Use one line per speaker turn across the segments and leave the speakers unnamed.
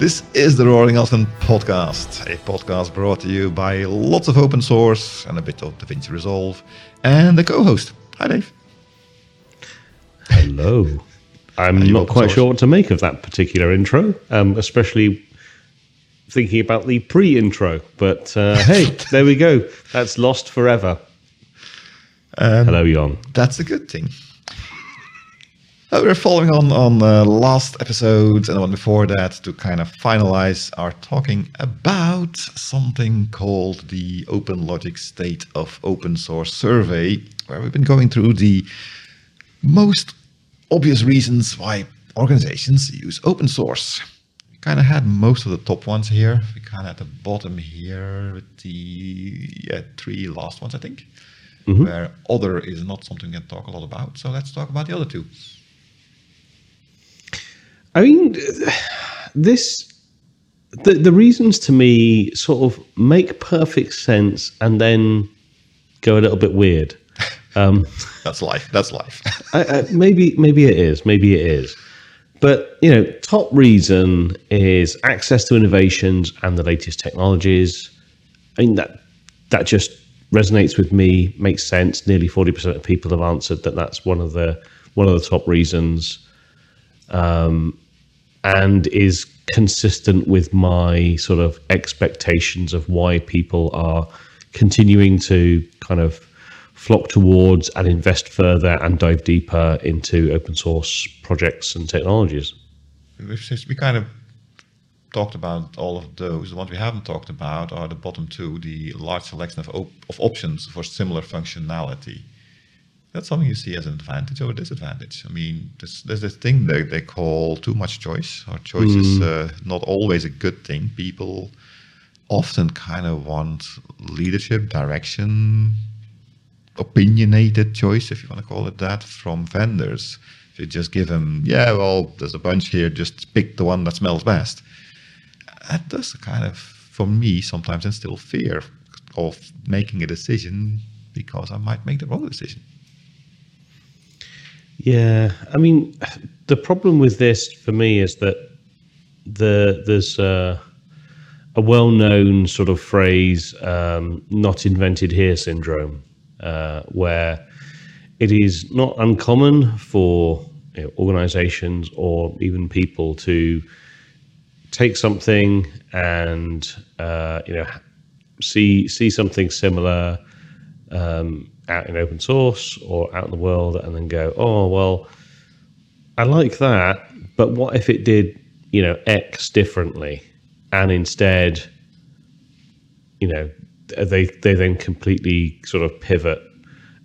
This is the Roaring Elephant podcast, a podcast brought to you by lots of open source and a bit of DaVinci Resolve, and the co-host. Hi, Dave.
Hello. I'm not quite
source?
sure what to make of that particular intro, um, especially thinking about the pre-intro. But uh, hey, there we go. That's lost forever.
Um,
Hello, Jon.
That's a good thing. Uh, we're following on on uh, last episodes and the one before that to kind of finalize our talking about something called the OpenLogic State of Open Source Survey, where we've been going through the most obvious reasons why organizations use open source. We kind of had most of the top ones here. We kind of at the bottom here with the yeah, three last ones, I think, where other is not something we can talk a lot about. So let's talk about the other two.
I mean, this the the reasons to me sort of make perfect sense and then go a little bit weird. Um,
That's life. That's life.
I, I, maybe maybe it is maybe it is but you know top reason is access to innovations and the latest technologies i mean that that just resonates with me makes sense nearly 40% of people have answered that that's one of the one of the top reasons um, and is consistent with my sort of expectations of why people are continuing to kind of flock towards and invest further and dive deeper into open source projects and technologies.
We kind of talked about all of those. The ones we haven't talked about are the bottom two, the large selection of, op- of options for similar functionality. That's something you see as an advantage or a disadvantage. I mean, there's, there's this thing they, they call too much choice, or choice is uh, not always a good thing. People often kind of want leadership, direction, opinionated choice, if you want to call it that, from vendors. If you just give them, yeah, well, there's a bunch here, just pick the one that smells best. That does kind of, for me, sometimes instill fear of making a decision because I might make the wrong decision.
Yeah, I mean, the problem with this for me is that the there's a, well-known sort of phrase, um, "not invented here" syndrome, uh, where it is not uncommon for you know, organizations or even people to take something and uh, you know see see something similar um, out in open source or out in the world, and then go, oh well, I like that, but what if it did you know X differently, and instead, you know, they they then completely sort of pivot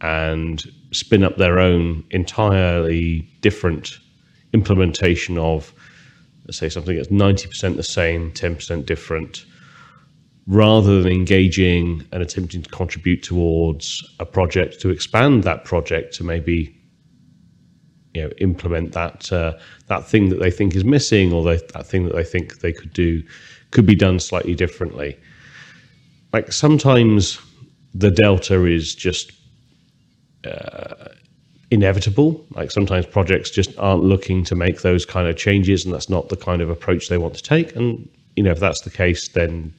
and spin up their own entirely different implementation of let's say something that's 90% the same 10% different rather than engaging and attempting to contribute towards a project to expand that project to maybe you know implement that uh, that thing that they think is missing or they, that thing that they think they could do could be done slightly differently. Like sometimes the delta is just uh, inevitable. Like sometimes projects just aren't looking to make those kind of changes and that's not the kind of approach they want to take. And you know if that's the case then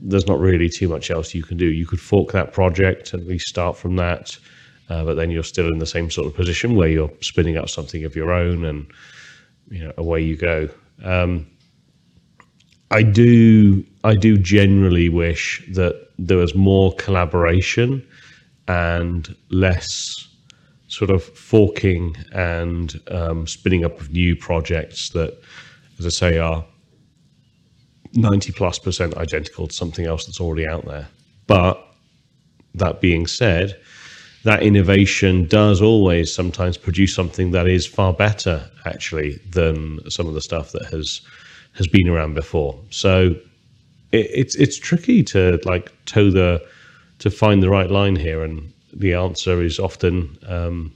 there's not really too much else you can do. You could fork that project and restart from that, uh, but then you're still in the same sort of position where you're spinning up something of your own, and you know away you go. Um, I do, I do generally wish that there was more collaboration and less sort of forking and um, spinning up of new projects that, as I say, are 90 plus percent identical to something else that's already out there. But that being said, that innovation does always sometimes produce something that is far better actually than some of the stuff that has has been around before. So it, it's it's tricky to like toe the to find the right line here, and the answer is often um,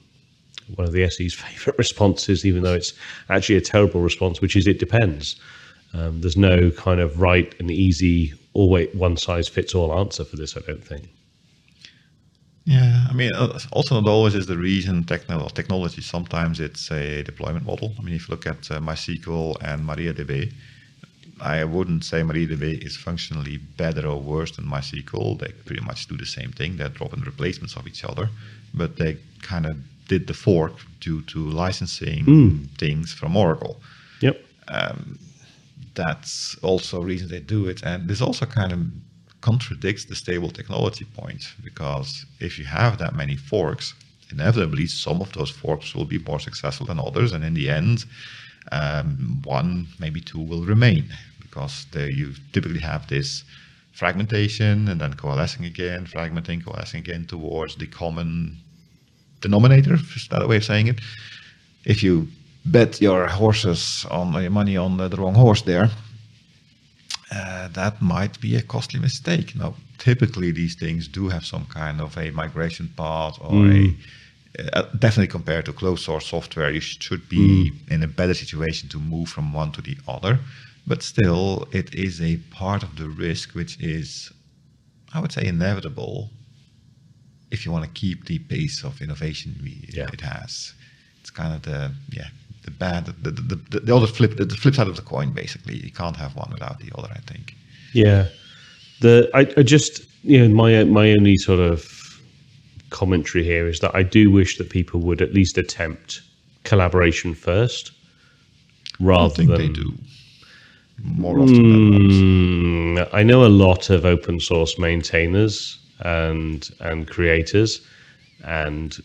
one of the SE's favorite responses, even though it's actually a terrible response, which is it depends. Um, there's no kind of right and easy, always one size fits all answer for this. I don't think.
Yeah, I mean, uh, also not always is the reason techno- technology. Sometimes it's a deployment model. I mean, if you look at uh, MySQL and MariaDB, I wouldn't say MariaDB is functionally better or worse than MySQL. They pretty much do the same thing. They're dropping replacements of each other, but they kind of did the fork due to licensing things from Oracle.
Yep.
That's also a reason they do it. And this also kind of contradicts the stable technology point because if you have that many forks, inevitably some of those forks will be more successful than others. And in the end, um, one, maybe two will remain because they, you typically have this fragmentation and then coalescing again, fragmenting, coalescing again towards the common denominator, is that a way of saying it? If you bet your horses on your money on the, wrong horse there, uh, that might be a costly mistake. Now, typically these things do have some kind of a migration path or a uh, definitely compared to closed source software, you should be in a better situation to move from one to the other. But still, it is a part of the risk which is, I would say, inevitable if you want to keep the pace of innovation we,
Yeah.
it has. It's kind of the yeah the bad the the, the, the other flip the, the flip side of the coin basically. You can't have one without the other. I think.
Yeah. The I, I just you know my my only sort of commentary here is that I do wish that people would at least attempt collaboration first,
I
rather
think
than
they do more often than not.
Mm, I know a lot of open source maintainers and and creators, and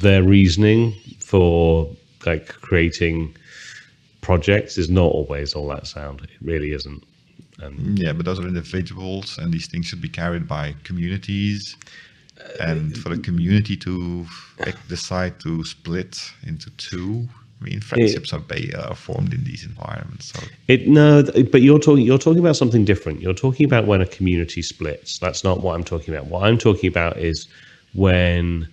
their reasoning for like creating projects is not always all that sound. It really isn't. And
Yeah, but those are individuals, and these things should be carried by communities. Uh, and for the community to decide to split into two, I mean, friendships are, are formed in these environments. So
It no, but you're talking you're talking about something different. You're talking about when a community splits. That's not what I'm talking about. What I'm talking about is when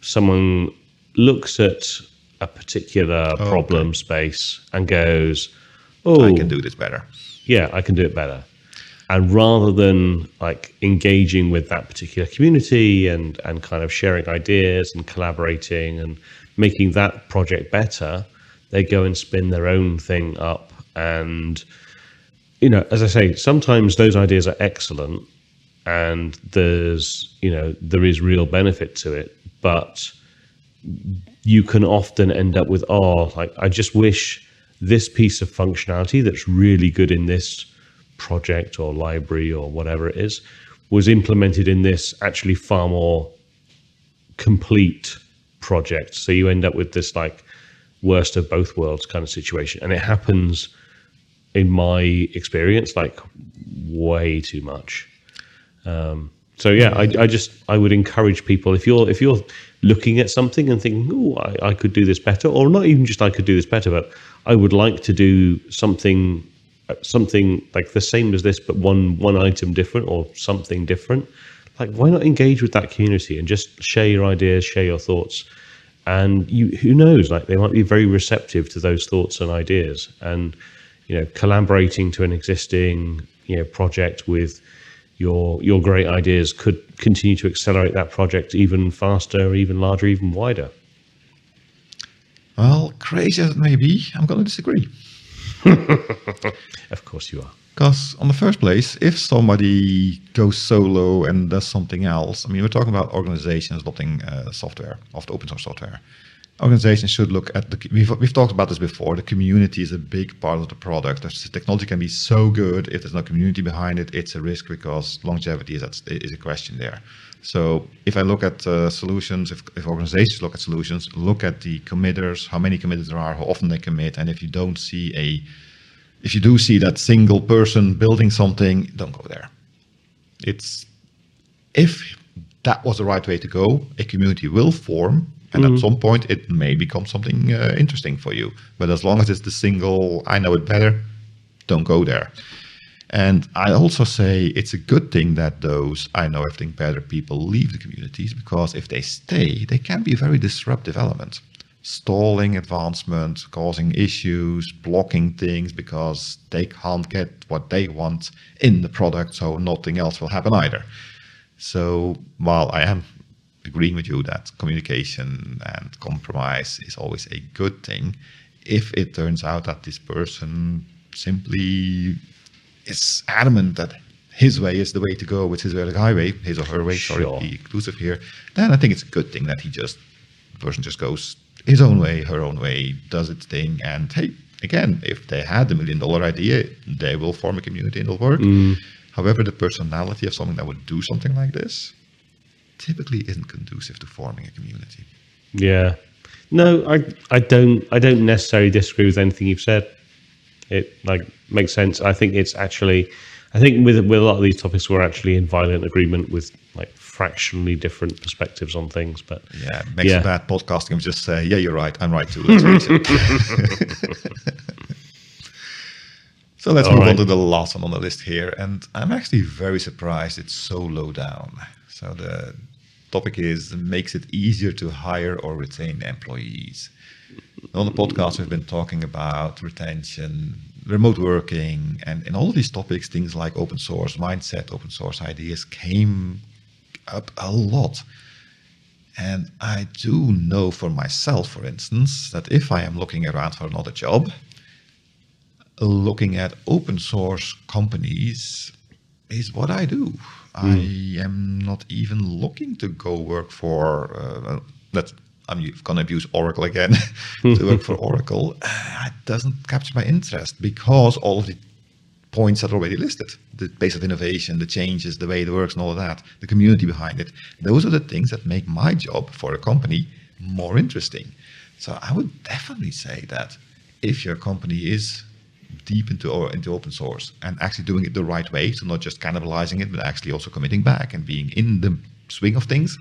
someone looks at a particular oh, problem space and goes, "Oh,
I can do this better.
yeah, I can do it better." And rather than like engaging with that particular community and and kind of sharing ideas and collaborating and making that project better, they go and spin their own thing up. And you know, as I say, sometimes those ideas are excellent, and there's you know there is real benefit to it, but you can often end up with oh like i just wish this piece of functionality that's really good in this project or library or whatever it is was implemented in this actually far more complete project. So you end up with this like worst of both worlds kind of situation. And it happens in my experience like way too much um, so yeah, I, I just I would encourage people if you're if you're looking at something and thinking, oh, I, I could do this better, or not even just I could do this better, but I would like to do something something like the same as this, but one one item different or something different. Like, why not engage with that community and just share your ideas, share your thoughts, and you who knows, like they might be very receptive to those thoughts and ideas, and you know, collaborating to an existing you know project with your your great ideas could continue to accelerate that project even faster, even larger, even wider.
Well, crazy as it may be, I'm going to disagree.
Of course, you are.
Because, on the first place, if somebody goes solo and does something else, I mean, we're talking about organizations adopting uh, software, of the open source software. Organizations should look at the. We've, we've talked about this before. The community is a big part of the product. The technology can be so good if there's no community behind it, it's a risk because longevity is at, is a question there. So if I look at uh, solutions, if, if organizations look at solutions, look at the committers, how many committers there are, how often they commit, and if you don't see a if you do see that single person building something, don't go there. It's if that was the right way to go, a community will form, and at some point it may become something uh, interesting for you. But as long as it's the single, I know it better, don't go there. And I also say it's a good thing that those I know everything better people leave the communities because if they stay, they can be a very disruptive element stalling advancement, causing issues, blocking things because they can't get what they want in the product, so nothing else will happen either. So while I am agreeing with you that communication and compromise is always a good thing, if it turns out that this person simply is adamant that his way is the way to go, it's his way or the highway, his or her way,
Sure.
sorry, be inclusive here, then I think it's a good thing that he just, the person just goes his own way, her own way, does its thing. And hey, again, if they had the million dollar idea, they will form a community and it'll work. Mm. However, the personality of something that would do something like this typically isn't conducive to forming a community.
Yeah. No, I I don't I don't necessarily disagree with anything you've said. It like makes sense. I think it's actually I think with with a lot of these topics we're actually in violent agreement with like fractionally different perspectives on things. But
Yeah, it makes
Yeah.
it bad podcasting. I'm just say, yeah, you're right. I'm right too. Let's it. so let's
All
move on to the last one on the list here. And I'm actually very surprised it's so low down. So the topic is makes it easier to hire or retain employees. On the podcast, we've been talking about retention, remote working, and in all of these topics, things like open source mindset, open source ideas came up a lot. And I do know for myself, for instance, that if I am looking around for another job, looking at open source companies is what I do. I am not even looking to go work for, uh, that I'm going to abuse Oracle again, to work for Oracle. Uh, it doesn't capture my interest because all of the points that are already listed the pace of innovation, the changes, the way it works, and all of that, the community behind it. Those are the things that make my job for a company more interesting. So I would definitely say that if your company is deep into or into open source and actually doing it the right way, so not just cannibalizing it, but actually also committing back and being in the swing of things,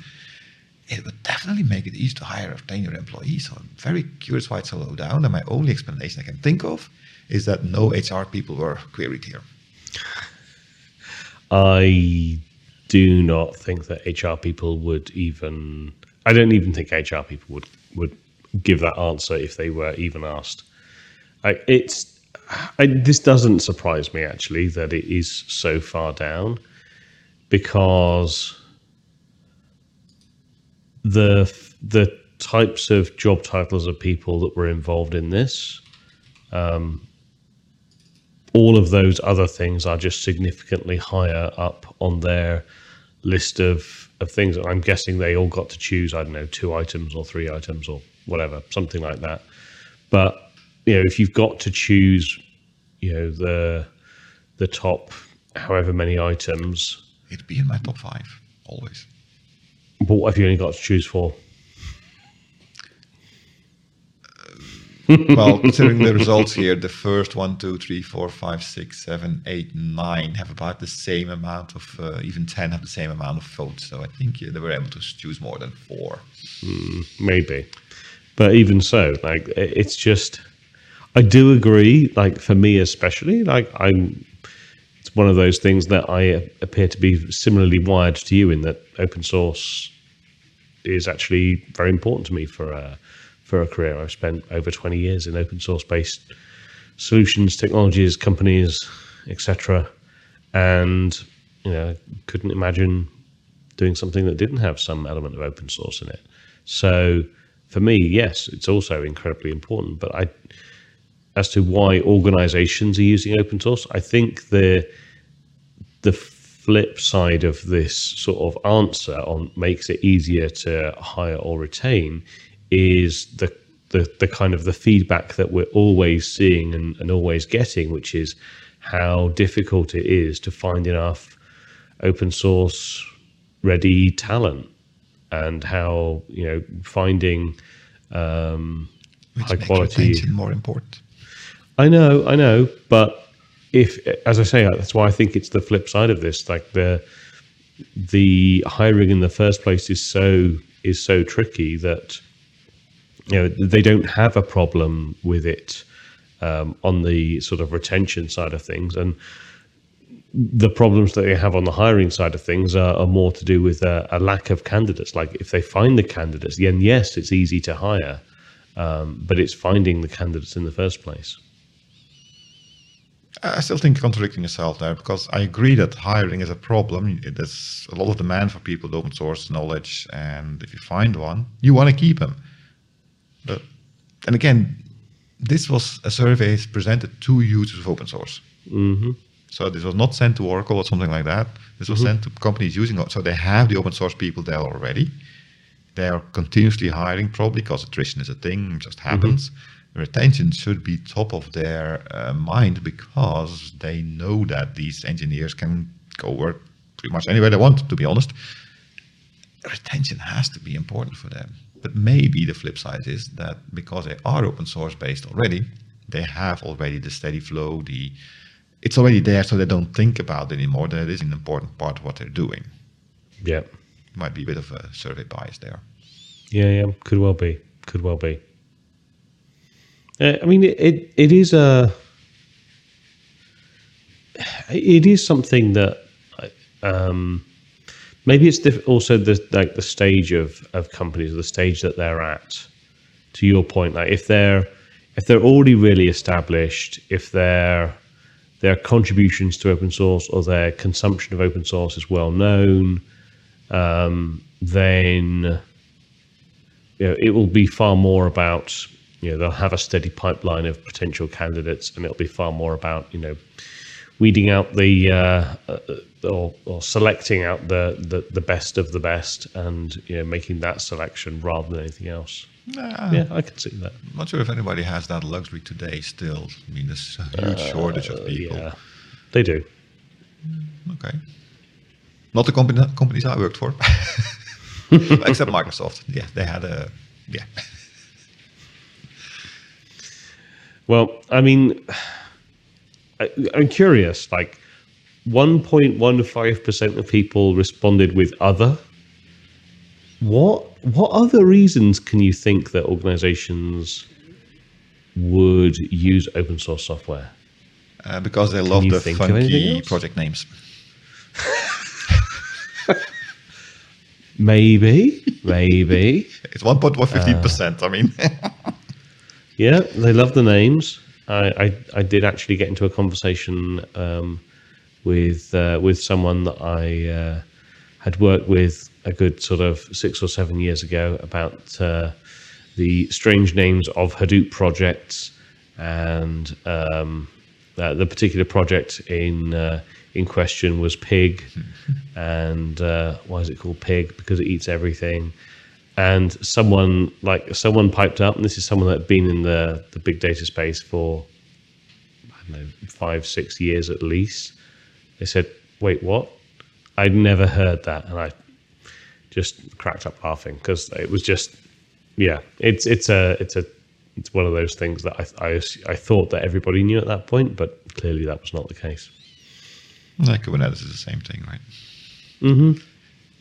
it would definitely make it easy to hire retain your employees. So I'm very curious why it's so low down. And my only explanation I can think of is that no HR people were queried here.
I do not think that HR people would even. I don't even think HR people would would give that answer if they were even asked. Like it's. I, this doesn't surprise me actually that it is so far down, because the the types of job titles of people that were involved in this um, all of those other things are just significantly higher up on their list of, of things. and I'm guessing they all got to choose, I don't know, two items or three items or whatever, something like that. But, you know, if you've got to choose, you know, the the top however many items,
It'd be in my top five, always.
but what have you only got to choose for?
well, considering the results here, the first one, two, three, four, five, six, seven, eight, nine have about the same amount of, uh, even 10 have the same amount of votes. So I think yeah, they were able to choose more than four.
maybe but even so like it's just i do agree like for me especially like i'm it's one of those things that i appear to be similarly wired to you in that open source is actually very important to me for a for a career i've spent over 20 years in open source based solutions technologies companies etc and you know couldn't imagine doing something that didn't have some element of open source in it. So for me, yes, it's also incredibly important. But I, as to why organizations are using open source, I think the the flip side of this sort of answer on makes it easier to hire or retain is the the, the kind of the feedback that we're always seeing and, and always getting, which is how difficult it is to find enough open source ready talent and how you know finding um,
Which
high
makes
quality
more important.
I know, I know, but if, as I say, that's why I think it's the flip side of this. Like the the hiring in the first place is so is so tricky that you know they don't have a problem with it um, on the sort of retention side of things, and the problems that they have on the hiring side of things are, are more to do with a, a lack of candidates. Like if they find the candidates, then yes, it's easy to hire, um, but it's finding the candidates in the first place.
I still think contradicting yourself there because I agree that hiring is a problem. There's a lot of demand for people with open source knowledge, and if you find one, you want to keep them. But and again, this was a survey presented to users of open source.
hmm
So this was not sent to Oracle or something like that. This was sent to companies using it. So they have the open source people there already. They are continuously hiring, probably because attrition is a thing, it just happens. Retention should be top of their uh, mind because they know that these engineers can go work pretty much anywhere they want, to be honest. Retention has to be important for them. But maybe the flip side is that because they are open source based already, they have already the steady flow, the it's already there, so they don't think about it anymore. That is an important part of what they're doing.
Yeah.
Might be a bit of a survey bias there.
Yeah, yeah, could well be, could well be. Uh, I mean, it, it is a it is something that um, maybe it's diff- also the like the stage of of companies, the stage that they're at. To your point, like if they're if they're already really established, if their their contributions to open source or their consumption of open source is well known, um, then you know, it will be far more about you know they'll have a steady pipeline of potential candidates, and it'll be far more about you know weeding out the uh, uh, or, or selecting out the, the the best of the best, and you know making that selection rather than anything else.
Nah,
Yeah, I can see that.
I'm not sure if anybody has that luxury today still. I mean, there's a huge shortage of people.
Yeah, they do.
Okay. Not the company, companies I worked for, except Microsoft. Yeah, they had a, yeah.
Well, I mean, I, I'm curious. Like, 1.15 percent of people responded with other. What what other reasons can you think that organizations would use open source software?
Uh, because they love the
think of anything
funky project names.
Maybe, maybe.
It's 1.15%. I mean,
Yeah, they love the names. I, I, I did actually get into a conversation um, with uh, with someone that I uh, had worked with a good sort of six or seven years ago about uh, the strange names of Hadoop projects and um, uh, the particular project in uh, in question was Pig, and uh, why is it called Pig? Because it eats everything and someone like someone piped up, and this is someone that had been in the the big data space for I don't know five six years at least. They said, "Wait, what? I'd never heard that," and I just cracked up laughing because it was just yeah, it's it's a it's a it's one of those things that I, I I thought that everybody knew at that point, but clearly that was not the case.
like Kubernetes is the same thing, right?
Mm-hmm.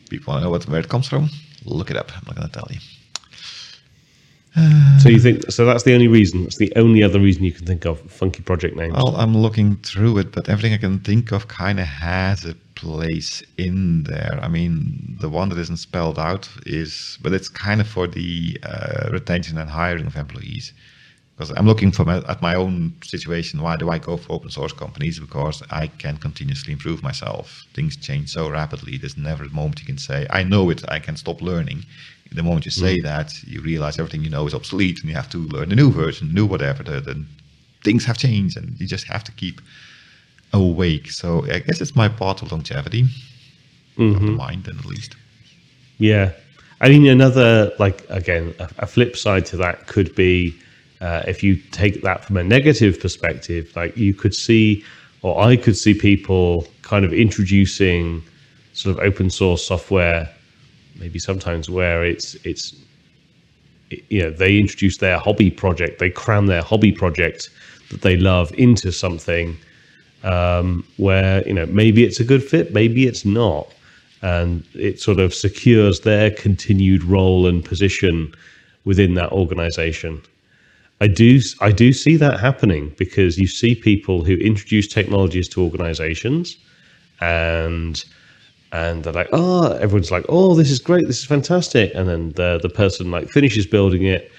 People know what, where it comes from? Look it up. I'm not going to tell you.
So you think so? That's the only reason. That's the only other reason you can think of. Funky project names.
Well, I'm looking through it, but everything I can think of kind of has a place in there. I mean, the one that isn't spelled out is, but it's kind of for the uh, retention and hiring of employees. Because I'm looking for my, at my own situation. Why do I go for open source companies? Because I can continuously improve myself. Things change so rapidly. There's never a moment you can say, "I know it. I can stop learning." The moment you say mm. that, you realize everything you know is obsolete, and you have to learn a new version, new whatever. The, the things have changed, and you just have to keep awake. So I guess it's my part of longevity, of the mm-hmm. mind, then at least.
Yeah, I mean another like again a, a flip side to that could be uh, if you take that from a negative perspective, like you could see, or I could see people kind of introducing sort of open source software, maybe sometimes where it's it's you know they introduce their hobby project, they cram their hobby project that they love into something um, where you know maybe it's a good fit, maybe it's not, and it sort of secures their continued role and position within that organization. I do I do see that happening because you see people who introduce technologies to organizations and and they're like, oh, everyone's like, oh, this is great, this is fantastic, and then the the person like finishes building it,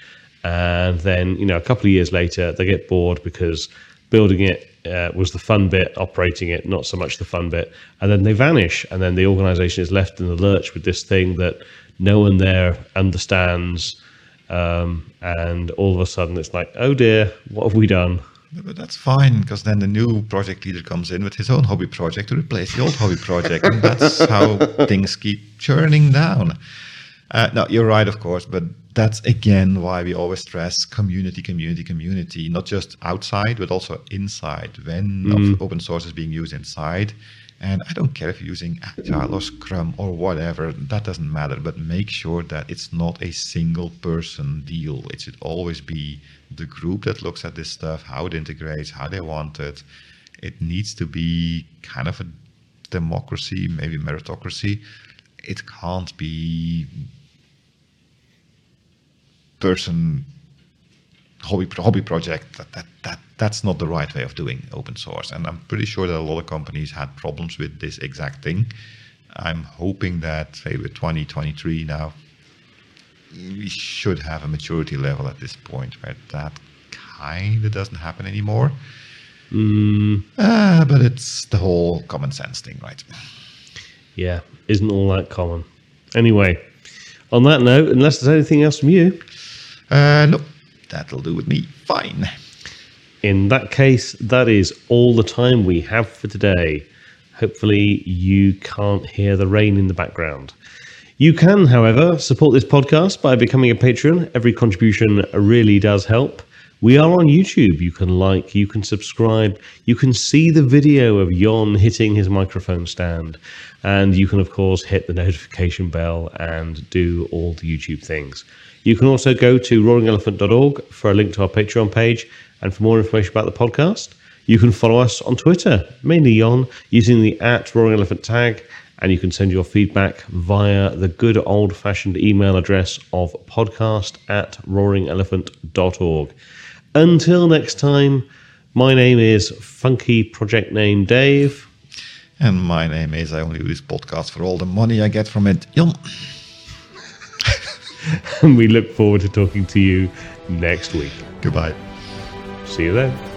and then you know a couple of years later they get bored because building it uh, was the fun bit, operating it not so much the fun bit, and then they vanish, and then the organization is left in the lurch with this thing that no one there understands, Um, and all of a sudden, it's like, oh dear, what have we done?
But that's fine because then the new project leader comes in with his own hobby project to replace the old hobby project, and that's how things keep churning down. Uh, no, you're right, of course, but that's again why we always stress community, community, community, not just outside, but also inside. When mm. open source is being used inside, and I don't care if you're using Agile or Scrum or whatever, that doesn't matter. But make sure that it's not a single person deal. It should always be the group that looks at this stuff, how it integrates, how they want it. It needs to be kind of a democracy, maybe meritocracy. It can't be person hobby hobby project that, that that that's not the right way of doing open source. And i'm pretty sure that a lot of companies had problems with this exact thing. I'm hoping that say with 2023 now we should have a maturity level at this point where that kind of doesn't happen anymore.
Mm.
uh, but it's the whole common sense thing right?
Yeah isn't all that common. Anyway on that note unless there's anything else from you.
Uh, no That'll do with me. Fine.
In that case, that is all the time we have for today. Hopefully, you can't hear the rain in the background. You can, however, support this podcast by becoming a patron. Every contribution really does help. We are on YouTube. You can like, you can subscribe, you can see the video of Jon hitting his microphone stand, and you can, of course, hit the notification bell and do all the YouTube things. You can also go to roaringelephant.org for a link to our Patreon page and for more information about the podcast. You can follow us on Twitter, mainly on using the at Roaring Elephant tag, and you can send your feedback via the good old fashioned email address of podcast at roaringelephant.org. Until next time, my name is Funky Project Name Dave.
And my name is I only do this podcast for all the money I get from it. Jon.
and we look forward to talking to you next week.
Goodbye.
See you then.